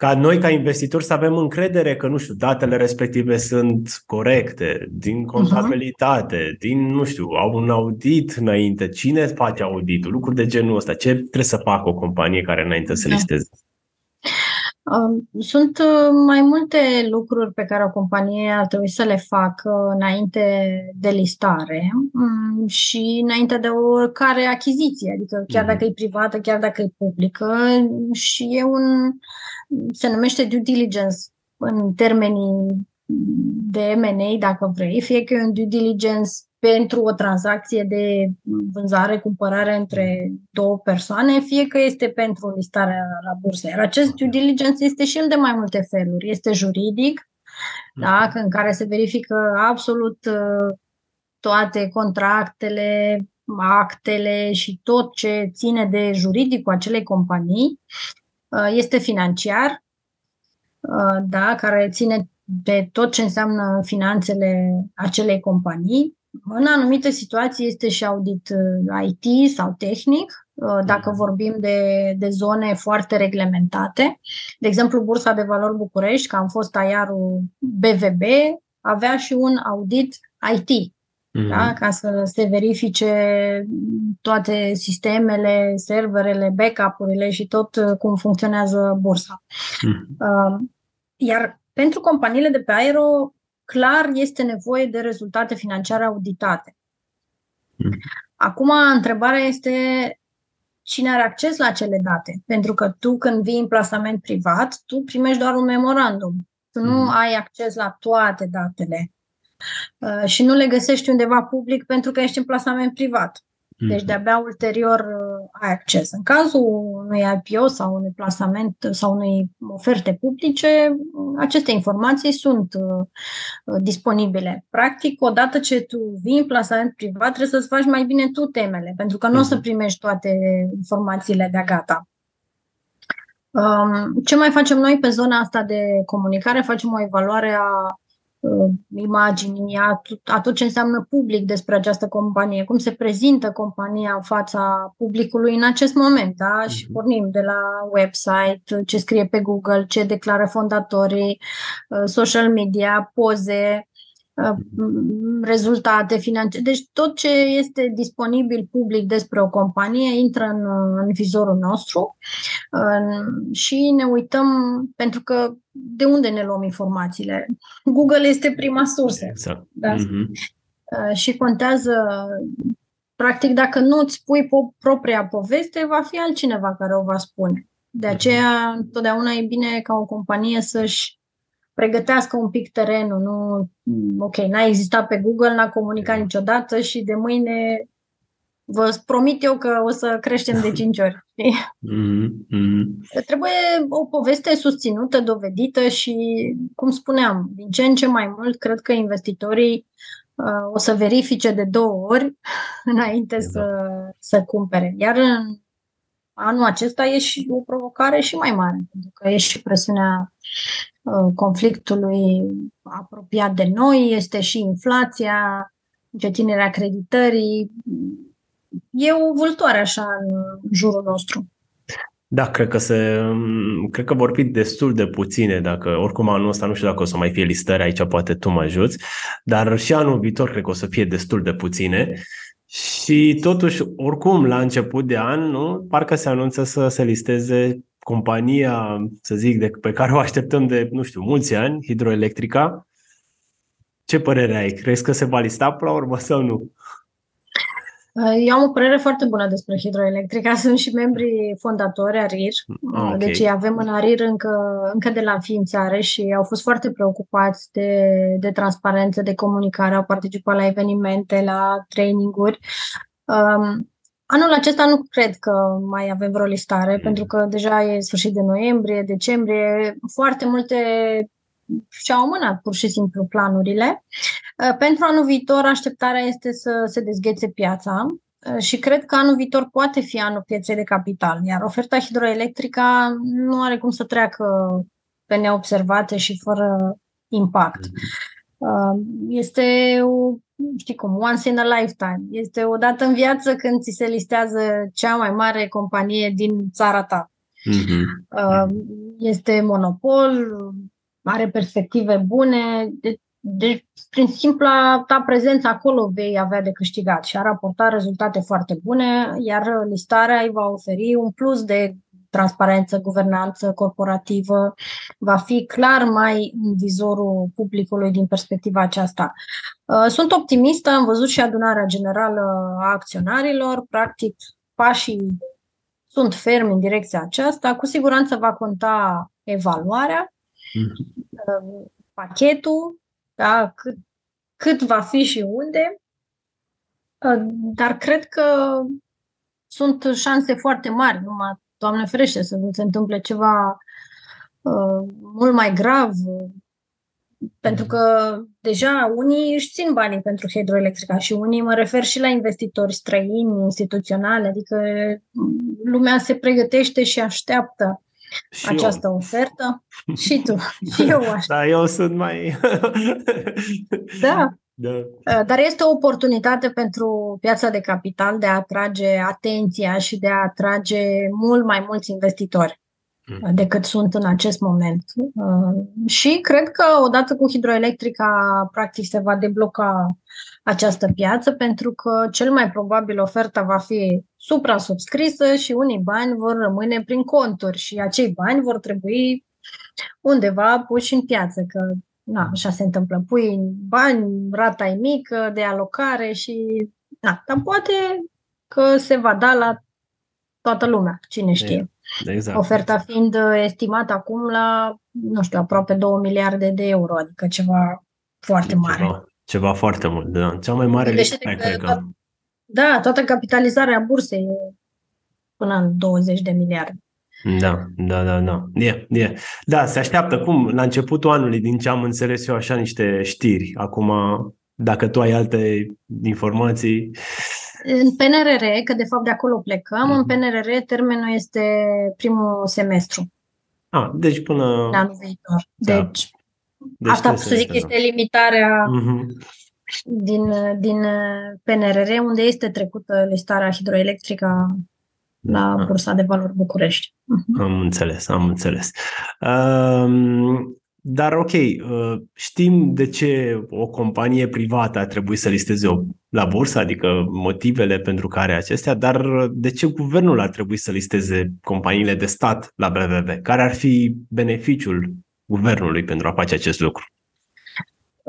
B: Ca noi, ca investitori, să avem încredere că, nu știu, datele respective sunt corecte, din contabilitate, uh-huh. din, nu știu, au un audit înainte, cine face auditul, lucruri de genul ăsta, ce trebuie să facă o companie care înainte să da. listeze?
A: Sunt uh, mai multe lucruri pe care o companie ar trebui să le facă înainte de listare mm, și înainte de oricare achiziție, adică chiar mhm. dacă e privată, chiar dacă e publică și e un, se numește due diligence în termenii de M&A, dacă vrei, fie că e un due diligence pentru o tranzacție de vânzare-cumpărare între două persoane, fie că este pentru listarea la bursă. Iar acest due diligence este și el de mai multe feluri. Este juridic, da, în care se verifică absolut uh, toate contractele, actele și tot ce ține de juridicul acelei companii. Uh, este financiar, uh, da, care ține de tot ce înseamnă finanțele acelei companii. În anumite situații este și audit uh, IT sau tehnic, uh, dacă mhm. vorbim de, de zone foarte reglementate. De exemplu, Bursa de Valori București, că am fost aiarul BVB, avea și un audit IT, mm-hmm. da? ca să se verifice toate sistemele, serverele, backup-urile și tot uh, cum funcționează bursa. Mm-hmm. Iar pentru companiile de pe aero, clar este nevoie de rezultate financiare auditate. Hmm. Acum, întrebarea este cine are acces la acele date. Pentru că tu, când vii în plasament privat, tu primești doar un memorandum. Tu nu mm. ai acces la toate datele. Uh, și nu le găsești undeva public pentru că ești în plasament privat. Deci de-abia ulterior uh, ai acces. În cazul unui IPO sau unui plasament sau unei oferte publice, aceste informații sunt uh, disponibile. Practic, odată ce tu vii în plasament privat, trebuie să-ți faci mai bine tu temele, pentru că nu o să mhm. primești toate informațiile de gata. Um, ce mai facem noi pe zona asta de comunicare? Facem o evaluare a uh, imaginii, a, a tot ce înseamnă public despre această companie, cum se prezintă compania în fața publicului în acest moment, da? Și mhm. pornim de la website, ce scrie pe Google, ce declară fondatorii, uh, social media, poze, Uh, rezultate financiare. Deci tot ce este disponibil public despre o companie intră în, în vizorul nostru și ne uităm pentru că de unde ne luăm informațiile? Google este prima sursă. Exact. Da? Mm-hmm. Și contează practic dacă nu îți pui propria poveste, va fi altcineva care o va spune. De mhm. aceea, întotdeauna e bine ca o companie să-și pregătească un pic terenul. Nu, ok, n-a existat pe Google, n-a comunicat niciodată și de mâine vă promit eu că o să creștem de 5 ori. Mm-hmm. Trebuie o poveste susținută, dovedită și, cum spuneam, din ce în ce mai mult, cred că investitorii uh, o să verifice de două ori înainte exact. să, să cumpere. Iar în anul acesta e și o provocare și mai mare, pentru că e și presiunea uh, conflictului apropiat de noi, este și inflația, încetinerea creditării, e o vâltoare așa în jurul nostru.
B: Da, cred că se, cred că vor fi destul de puține, dacă oricum anul ăsta nu știu dacă o să mai fie listări, aici poate tu mă ajuți, dar și anul viitor cred că o să fie destul de puține. Și totuși, oricum, la început de an, nu, parcă se anunță să se listeze compania, să zic, de, pe care o așteptăm de, nu știu, mulți ani, Hidroelectrica. Ce părere ai? Crezi că se va lista până la urmă sau nu?
A: Eu am o părere foarte bună despre hidroelectrica. Sunt și membri fondatori ARIR. Ah, okay. Deci avem în ARIR încă, încă de la înființare și au fost foarte preocupați de, de transparență, de comunicare, au participat la evenimente, la traininguri. Um, Anul acesta nu cred că mai avem vreo listare, mm. pentru că deja e sfârșit de noiembrie, decembrie, foarte multe și-au amânat pur și simplu planurile. Uh, pentru anul viitor, așteptarea este să se dezghețe piața uh, și cred că anul viitor poate fi anul pieței de capital, iar oferta hidroelectrică nu are cum să treacă pe neobservate și fără impact. Uh, este o, știi cum, once in a lifetime. Este o dată în viață când ți se listează cea mai mare companie din țara ta. Mm-hmm. Este monopol, are perspective bune, deci, de, prin simpla ta prezență acolo vei avea de câștigat și a raporta rezultate foarte bune, iar listarea îi va oferi un plus de transparență, guvernanță corporativă, va fi clar mai în vizorul publicului din perspectiva aceasta. Uh, sunt optimistă, am văzut și adunarea generală a acționarilor, practic pașii sunt fermi în direcția aceasta, cu siguranță va conta evaluarea mm-hmm. pachetul, da, cât, cât va fi și unde, uh, dar cred că sunt șanse foarte mari, numai, Doamne ferește, să nu se întâmple ceva uh, mult mai grav, pentru că deja unii își țin banii pentru hidroelectrica și unii mă refer și la investitori străini, instituționale, adică lumea se pregătește și așteaptă și această eu. ofertă. Și tu. Și eu așa.
B: Da, eu sunt mai...
A: da. Da. Uh, dar este o oportunitate pentru piața de capital de a atrage atenția și de a atrage mult mai mulți investitori mm. decât sunt în acest moment. Uh, și cred că odată cu hidroelectrica, practic, se va debloca această piață pentru că cel mai probabil oferta va fi supra-subscrisă și unii bani vor rămâne prin conturi și acei bani vor trebui undeva puși în piață, că na, așa se întâmplă. Pui bani, rata e mică de alocare și na, dar poate că se va da la toată lumea, cine știe. Exact. Oferta fiind estimată acum la, nu știu, aproape 2 miliarde de euro, adică ceva foarte mare.
B: Ceva, ceva foarte mult, da. Cea mai mare listă, cred că...
A: Da, toată capitalizarea bursei e până în 20 de miliarde.
B: Da, da, da, da. Yeah, yeah. Da, se așteaptă cum la începutul anului, din ce am înțeles eu așa niște știri. Acum, dacă tu ai alte informații.
A: În PNRR, că de fapt de acolo plecăm, mm-hmm. în mhm. PNRR termenul este primul semestru.
B: Ah, deci până...
A: Anul viitor. Da. Deci, deci asta să zic este limitarea mm-hmm. din, din PNRR, unde este trecută listarea hidroelectrică la ah. Bursa de Valori București.
B: Mhm. Am înțeles, am înțeles. Um, dar ok, uh, știm de ce o companie privată ar trebui să listeze o, la bursă, adică motivele pentru care acestea, dar de ce guvernul ar trebui să listeze companiile de stat la BVB? Care ar fi beneficiul guvernului pentru a face acest lucru?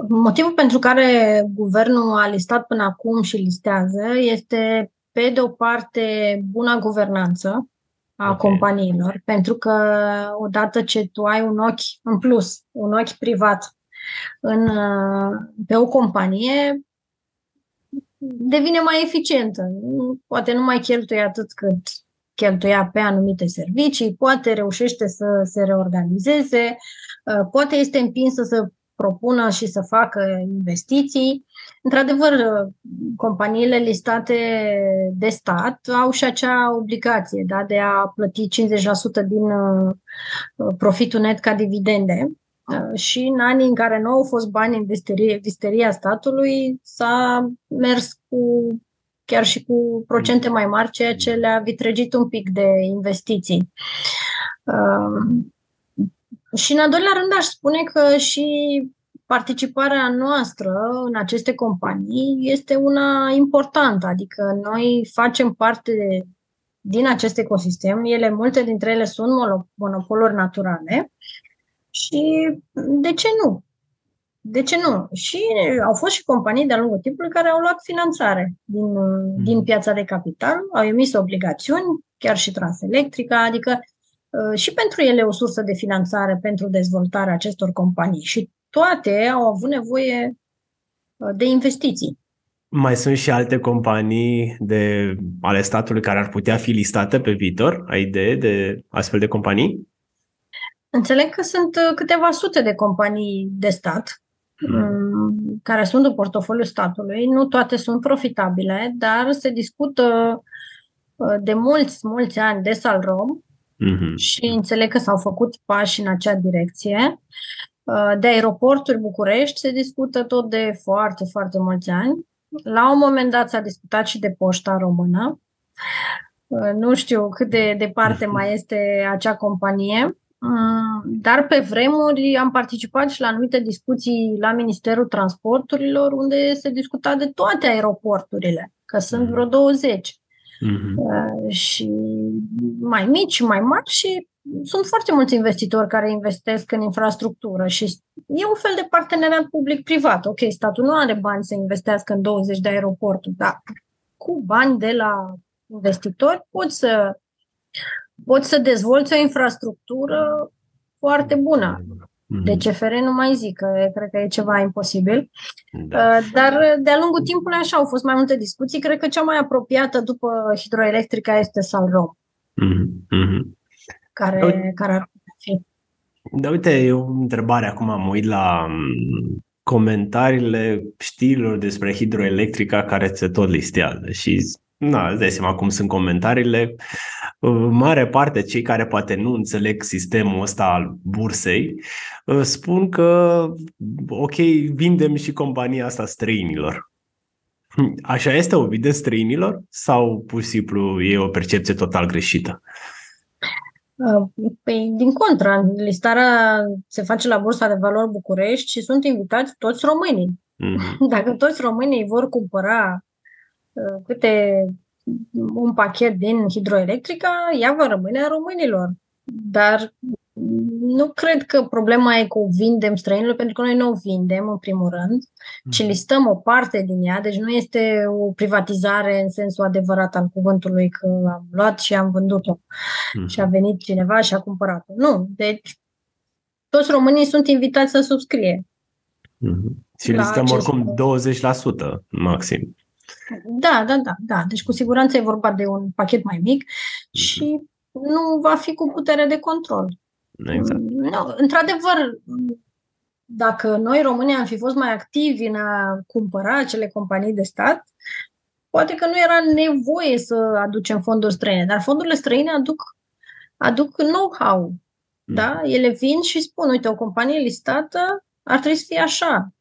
A: Motivul pentru care guvernul a listat până acum și listează este pe de o parte, buna guvernanță, a okay. companiilor, pentru că odată ce tu ai un ochi în plus, un ochi privat în, pe o companie, devine mai eficientă. Poate nu mai cheltuie atât cât cheltuia pe anumite servicii, poate reușește să se reorganizeze, poate este împinsă să propună și să facă investiții. Într-adevăr, companiile listate de stat au și acea obligație da, de a plăti 50% din uh, profitul net ca dividende. Uh, și în anii în care nu au fost bani în visterie, visteria statului, s-a mers cu chiar și cu procente mai mari, ceea ce le-a vitregit un pic de investiții. Uh, și în al doilea rând aș spune că și participarea noastră în aceste companii este una importantă, adică noi facem parte din acest ecosistem, ele, multe dintre ele sunt monopoluri naturale și de ce nu? De ce nu? Și au fost și companii de-a lungul timpului care au luat finanțare din, mm. din piața de capital, au emis obligațiuni, chiar și Transelectrica, adică uh, și pentru ele o sursă de finanțare pentru dezvoltarea acestor companii. Și toate au avut nevoie uh, de investiții.
B: Mai sunt și alte companii de, ale statului care ar putea fi listate pe viitor? Ai idee de astfel de companii?
A: Înțeleg că sunt uh, câteva sute de companii de stat mm. care sunt în portofoliul statului. Nu toate sunt profitabile, dar se discută uh, de mulți, mulți ani de Salrom mm-hmm. și înțeleg că s-au făcut pași în acea direcție. Uh, de aeroporturi București se discută tot de foarte, foarte mulți ani. La un moment dat s-a discutat și de poșta română. Uh, nu știu cât de departe mai este acea companie, uh, dar pe vremuri am participat și la anumite discuții la Ministerul Transporturilor, unde se discuta de toate aeroporturile, că sunt vreo 20. Mm-hmm. Și mai mici, mai mari și sunt foarte mulți investitori care investesc în infrastructură și e un fel de parteneriat public-privat. Ok, statul nu are bani să investească în 20 de aeroporturi, dar cu bani de la investitori poți să, poți să dezvolți o infrastructură foarte bună. De CFR nu mai zic, că cred că e ceva imposibil. Da. Uh, dar de-a lungul timpului așa au fost mai multe discuții. Cred că cea mai apropiată după hidroelectrica este Salrom. Mm-hmm care, uite, care ar putea fi.
B: Da, uite, e o întrebare acum, am uit la mm, comentariile știrilor despre hidroelectrica care se tot listează și na, îți dai seama cum sunt comentariile. Mare parte, cei care poate nu înțeleg sistemul ăsta al bursei, spun că, ok, vindem și compania asta străinilor. Așa este, o vinde străinilor sau pur și simplu e o percepție total greșită?
A: Păi, din contră, listarea se face la Bursa de Valori București și sunt invitați toți românii. Mm-hmm. Dacă toți românii vor cumpăra uh, câte un pachet din hidroelectrica, ea va rămâne a românilor. Dar nu cred că problema e că o vindem străinilor, pentru că noi nu o vindem, în primul rând, ci mhm. listăm o parte din ea, deci nu este o privatizare în sensul adevărat al cuvântului că am luat și am vândut-o mm. și a venit cineva și a cumpărat-o. Nu, deci toți românii sunt invitați să subscrie.
B: Mm-hmm. Și listăm oricum 20% maxim.
A: Da, da, da, da. Deci cu siguranță e vorba de un pachet mai mic mm-hmm. și nu va fi cu putere de control.
B: Exact.
A: No, într-adevăr, dacă noi românii am fi fost mai activi în a cumpăra acele companii de stat, poate că nu era nevoie să aducem fonduri străine, dar fondurile străine aduc, aduc know-how. Mm. Da? Ele vin și spun, uite, o companie listată ar trebui să fie așa.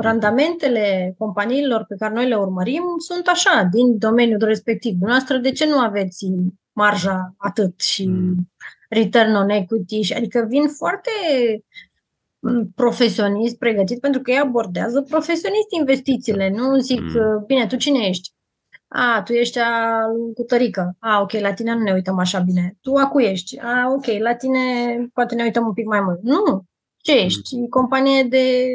A: Randamentele companiilor pe care noi le urmărim sunt așa, din domeniul respectiv. Noastră, de ce nu aveți marja atât și mm return on equity, adică vin foarte mm, profesionist pregătit pentru că ei abordează profesionist investițiile. Nu zic, mm. bine, tu cine ești? A, tu ești a cu tărică. A, ok, la tine nu ne uităm așa bine. Tu a cui ești? A, ok, la tine poate ne uităm un pic mai mult. Nu. Ce ești? Mm. Companie de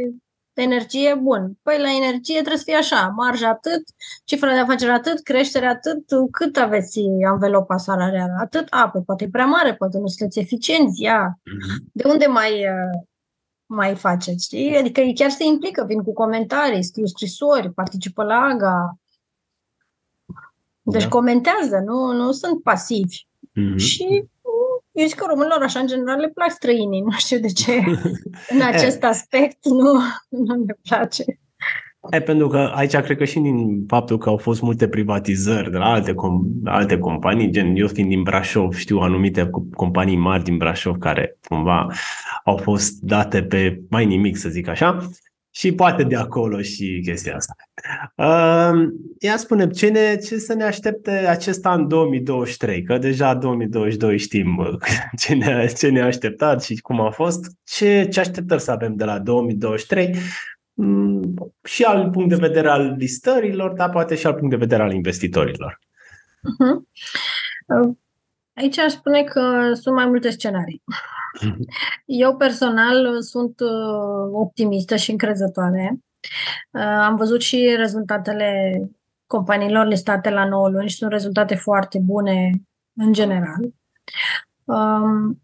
A: energie, bun. Păi la energie trebuie să fie așa, marja atât, cifra de afaceri atât, creșterea atât, cât aveți anvelopa salarială? Atât? A, păi poate e prea mare, poate nu sunteți eficienți, ia. Mm-hmm. De unde mai, uh, mai faceți, știi? Adică ei chiar se implică, vin cu comentarii, scriu scrisori, participă la AGA. Deci da. comentează, nu, nu sunt pasivi. Mm-hmm. Și eu zic că românilor, așa, în general, le plac străinii. Nu știu de ce. în acest aspect nu, nu ne place.
B: E, pentru că aici cred că și din faptul că au fost multe privatizări de la alte, com- alte companii, gen eu fiind din Brașov, știu anumite companii mari din Brașov care cumva au fost date pe mai nimic, să zic așa, și poate de acolo și chestia asta. Uh, ia spune, ce, ne, ce să ne aștepte acest an 2023? Că deja 2022 știm ce ne, ce ne-a așteptat și cum a fost. Ce, ce așteptări să avem de la 2023? Mm, și al punct de vedere al listărilor, dar poate și al punct de vedere al investitorilor.
A: Uh-huh. Aici aș spune că sunt mai multe scenarii. Eu personal sunt uh, optimistă și încrezătoare. Uh, am văzut și rezultatele companiilor listate la 9 luni și sunt rezultate foarte bune în general. Um,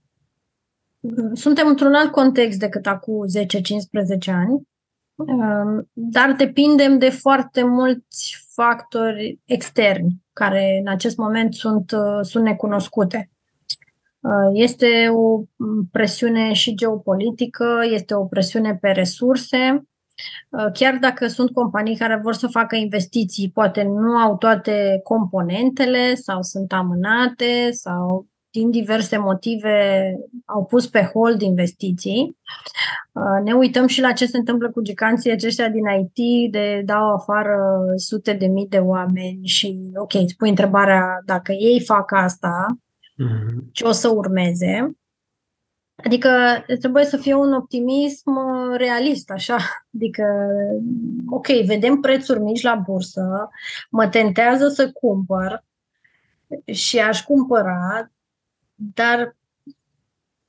A: suntem într-un alt context decât acum 10-15 ani, um, dar depindem de foarte mulți factori externi care în acest moment sunt, uh, sunt necunoscute. Uh, este o presiune și geopolitică, este o presiune pe resurse. Uh, chiar dacă sunt companii care vor să facă investiții, poate nu au toate componentele sau sunt amânate sau din diverse motive au pus pe hold investiții. Uh, ne uităm și la ce se întâmplă cu giganții aceștia din IT, de dau afară sute de mii de oameni și, ok, îți pui întrebarea dacă ei fac asta, mm-hmm. ce o să urmeze. Adică trebuie să fie un optimism uh, realist, așa. Adică, ok, vedem prețuri mici la bursă, mă tentează să cumpăr și aș cumpăra, dar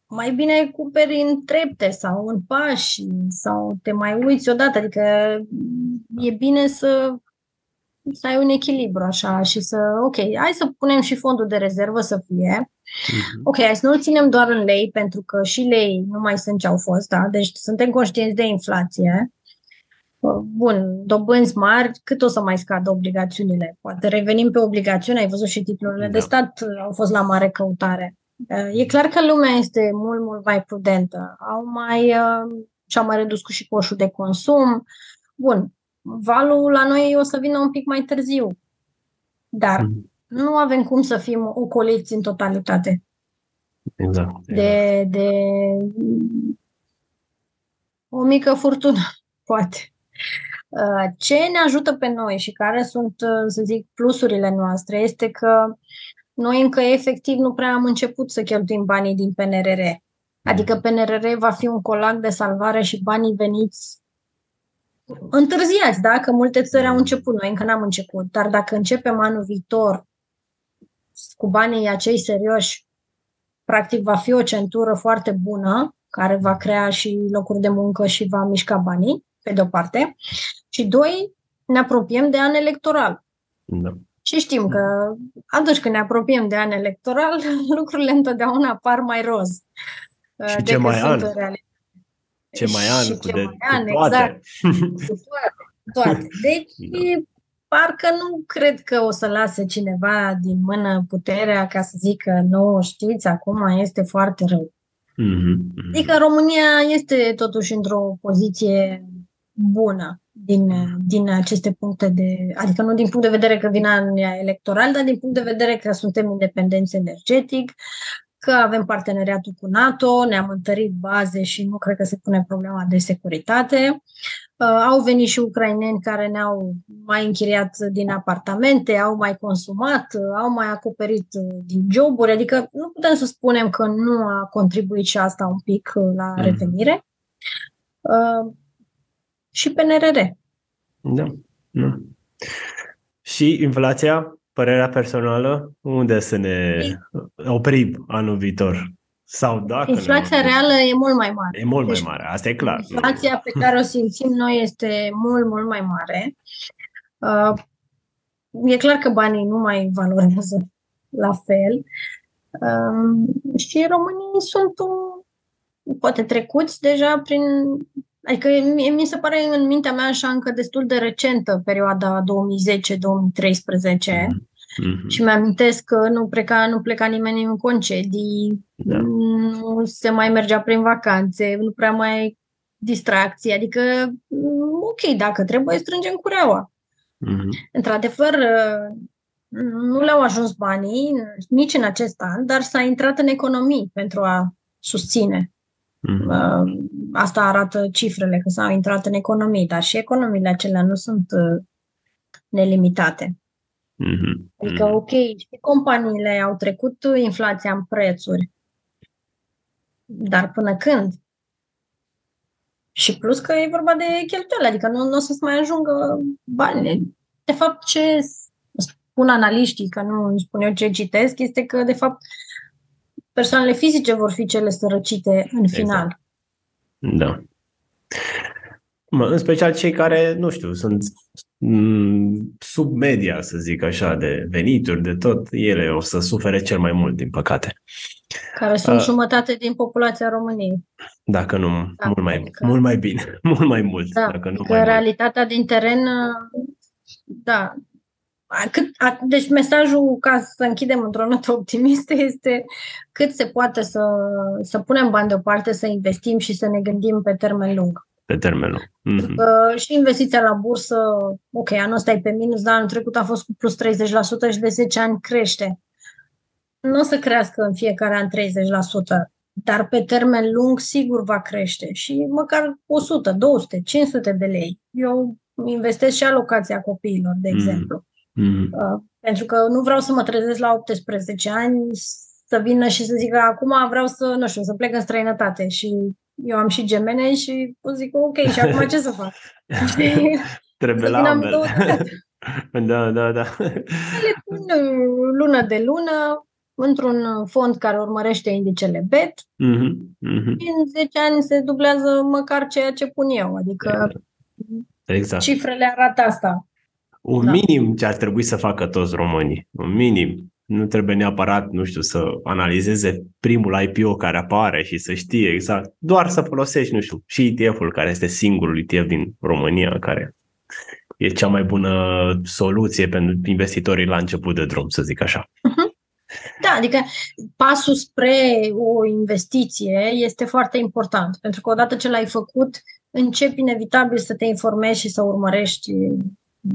A: mai bine cumperi în trepte sau în pași sau te mai uiți odată. Adică e bine să, să ai un echilibru așa și să, ok, hai să punem și fondul de rezervă să fie. Uh-huh. Ok, hai să nu-l ținem doar în lei, pentru că și lei nu mai sunt ce au fost, da? Deci suntem conștienți de inflație. Bun, dobânzi mari, cât o să mai scadă obligațiunile? Poate revenim pe obligațiuni, ai văzut și titlurile da. de stat au fost la mare căutare. E clar că lumea este mult, mult mai prudentă. Au mai, uh, și-au mai redus cu și coșul de consum. Bun, valul la noi o să vină un pic mai târziu. Dar mm. nu avem cum să fim ocoliți în totalitate.
B: Exact.
A: De,
B: exact.
A: de o mică furtună, poate. Uh, ce ne ajută pe noi și care sunt, uh, să zic, plusurile noastre este că noi încă efectiv nu prea am început să cheltuim banii din PNRR. Adică PNRR va fi un colac de salvare și banii veniți întârziați, da? Că multe țări au început, noi încă n-am început. Dar dacă începem anul viitor cu banii acei serioși, practic va fi o centură foarte bună, care va crea și locuri de muncă și va mișca banii, pe de-o parte. Și doi, ne apropiem de an electoral. Da. Și știm că atunci când ne apropiem de an electoral, lucrurile întotdeauna par mai roz.
B: Și ce mai an? Ce mai an,
A: și ce de, mai an, toate. exact. cu toate, toate. Deci, da. parcă nu cred că o să lase cineva din mână puterea ca să zică nu, știți, acum este foarte rău. Mm-hmm. Adică România este totuși într-o poziție bună din, din aceste puncte de, adică nu din punct de vedere că vine anul electoral, dar din punct de vedere că suntem independenți energetic, că avem parteneriatul cu NATO, ne-am întărit baze și nu cred că se pune problema de securitate. Uh, au venit și ucraineni care ne-au mai închiriat din apartamente, au mai consumat, au mai acoperit din joburi, adică nu putem să spunem că nu a contribuit și asta un pic la mm. revenire. Uh, și PNRR.
B: Da. da. Și inflația, părerea personală, unde să ne oprim anul viitor? Sau dacă
A: Inflația reală e mult mai mare.
B: E mult deci, mai mare, asta e clar.
A: Inflația pe care o simțim noi este mult, mult mai mare. Uh, e clar că banii nu mai valorează la fel. Uh, și românii sunt un, poate trecuți deja prin Adică mi se pare în mintea mea așa încă destul de recentă perioada 2010-2013 Mm-hmm. Și mi-amintesc că nu pleca, nu pleca nimeni în concedii, da. nu se mai mergea prin vacanțe, nu prea mai distracții. Adică, mm, ok, dacă trebuie, strângem cureaua. Mm-hmm. Într-adevăr, nu le-au ajuns banii nici în acest an, dar s-a intrat în economii pentru a susține. Mm-hmm. Asta arată cifrele, că s-au intrat în economii, dar și economiile acelea nu sunt uh, nelimitate. Mm-hmm. Adică, ok, și companiile au trecut inflația în prețuri, dar până când? Și plus că e vorba de cheltuieli, adică nu, nu o să-ți mai ajungă bani. De fapt, ce spun analiștii, că nu îmi spun eu ce citesc, este că, de fapt, persoanele fizice vor fi cele sărăcite în exact. final.
B: Da. Mă, în special cei care, nu știu, sunt mm, sub media, să zic așa, de venituri, de tot, ele o să sufere cel mai mult, din păcate.
A: Care sunt uh, jumătate din populația României.
B: Dacă nu, da, mult, mai, adică, mult mai bine, mult mai mult.
A: Da,
B: dacă nu
A: că mai realitatea mult. din teren, da, cât, a, deci mesajul, ca să închidem într-o notă optimistă, este cât se poate să, să punem bani deoparte, să investim și să ne gândim pe termen lung
B: pe termen lung.
A: Mm-hmm. Uh, și investiția la bursă, ok, anul ăsta e pe minus, dar anul trecut a fost cu plus 30% și de 10 ani crește. Nu o să crească în fiecare an 30%, dar pe termen lung sigur va crește și măcar 100, 200, 500 de lei. Eu investesc și alocația copiilor, de mm-hmm. exemplu. Mm-hmm. Uh, pentru că nu vreau să mă trezesc la 18 ani să vină și să zică acum vreau să, nu știu, să plec în străinătate și eu am și gemene și zic, ok, și acum ce să fac?
B: Trebuie la ambele. da, da, da.
A: Le pun lună de lună într-un fond care urmărește indicele BET mm-hmm, mm-hmm. și în 10 ani se dublează măcar ceea ce pun eu. Adică exact. cifrele arată asta.
B: Un da. minim ce ar trebui să facă toți românii. Un minim nu trebuie neapărat, nu știu, să analizeze primul IPO care apare și să știe exact, doar să folosești, nu știu, și ETF-ul care este singurul ETF din România care e cea mai bună soluție pentru investitorii la început de drum, să zic așa.
A: Uh-huh. Da, adică pasul spre o investiție este foarte important, pentru că odată ce l-ai făcut, începi inevitabil să te informezi și să urmărești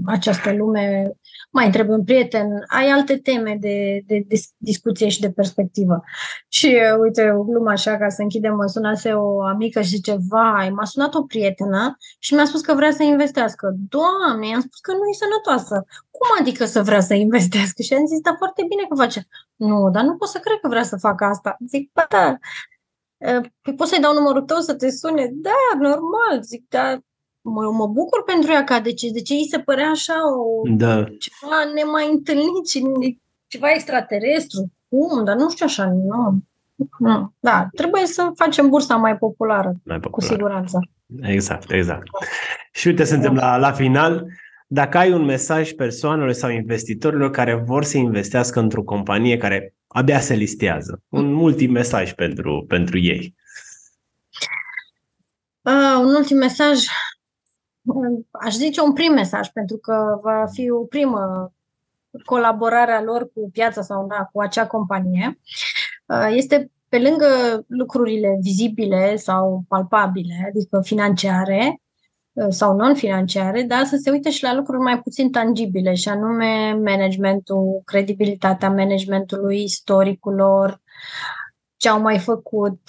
A: această lume, mai trebuie un prieten, ai alte teme de, de, de discuție și de perspectivă. Și uh, uite, o glumă așa, ca să închidem, mă sunase o amică și zice, vai, m-a sunat o prietenă și mi-a spus că vrea să investească. Doamne, i-am spus că nu e sănătoasă. Cum adică să vrea să investească? Și am zis, da, foarte bine că face. Nu, dar nu pot să cred că vrea să facă asta. Zic, ba da, uh, Păi poți să-i dau numărul tău să te sune? Da, normal. Zic, da, mă, mă bucur pentru ea ca de ce, de ce îi se părea așa o, da. ceva nemai întâlnit și ceva extraterestru. Cum? Dar nu știu așa, nu. nu. Da, trebuie să facem bursa mai populară, mai populară. cu siguranță.
B: Exact, exact. Și uite, suntem la, la final. Dacă ai un mesaj persoanelor sau investitorilor care vor să investească într-o companie care abia se listează, un ultim mesaj pentru, pentru ei.
A: Uh, un ultim mesaj aș zice un prim mesaj, pentru că va fi o primă colaborare a lor cu piața sau da, cu acea companie. Uh, este pe lângă lucrurile vizibile sau palpabile, adică financiare uh, sau non-financiare, dar să se uite și la lucruri mai puțin tangibile, și anume managementul, credibilitatea managementului, istoricul lor, ce au mai făcut,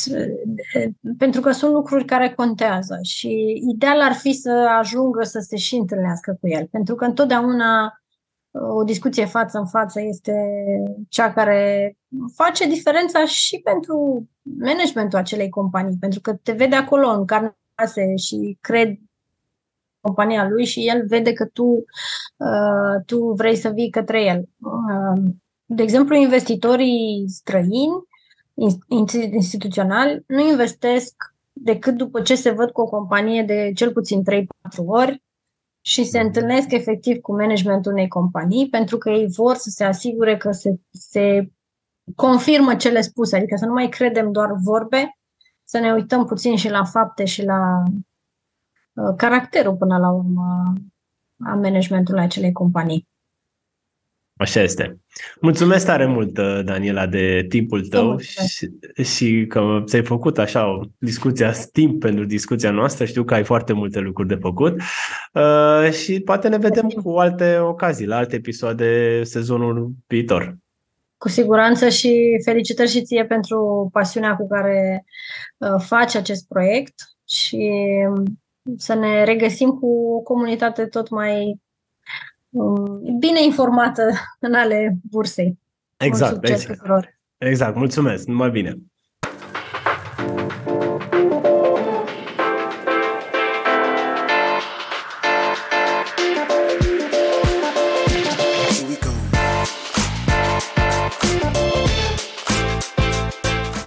A: pentru că sunt lucruri care contează și ideal ar fi să ajungă să se și întâlnească cu el, pentru că întotdeauna o discuție față în față este cea care face diferența și pentru managementul acelei companii, pentru că te vede acolo în carne și cred compania lui și el vede că tu, uh, tu vrei să vii către el. Uh, de exemplu, investitorii străini instituționali nu investesc decât după ce se văd cu o companie de cel puțin 3-4 ori și se întâlnesc efectiv cu managementul unei companii pentru că ei vor să se asigure că se, se confirmă cele spuse, adică să nu mai credem doar vorbe, să ne uităm puțin și la fapte și la uh, caracterul până la urmă a managementului acelei companii.
B: Așa este. Mulțumesc tare mult, uh, Daniela, de timpul tău și, și că ți-ai făcut așa o discuție, timp pentru discuția noastră. Știu că ai foarte multe lucruri de făcut uh, și poate ne vedem cu alte ocazii, la alte episoade sezonul viitor.
A: Cu siguranță și felicitări și ție pentru pasiunea cu care uh, faci acest proiect și să ne regăsim cu o comunitate tot mai um, bine informată în ale bursei.
B: Exact. Exact. Exact. Mulțumesc. Numai bine.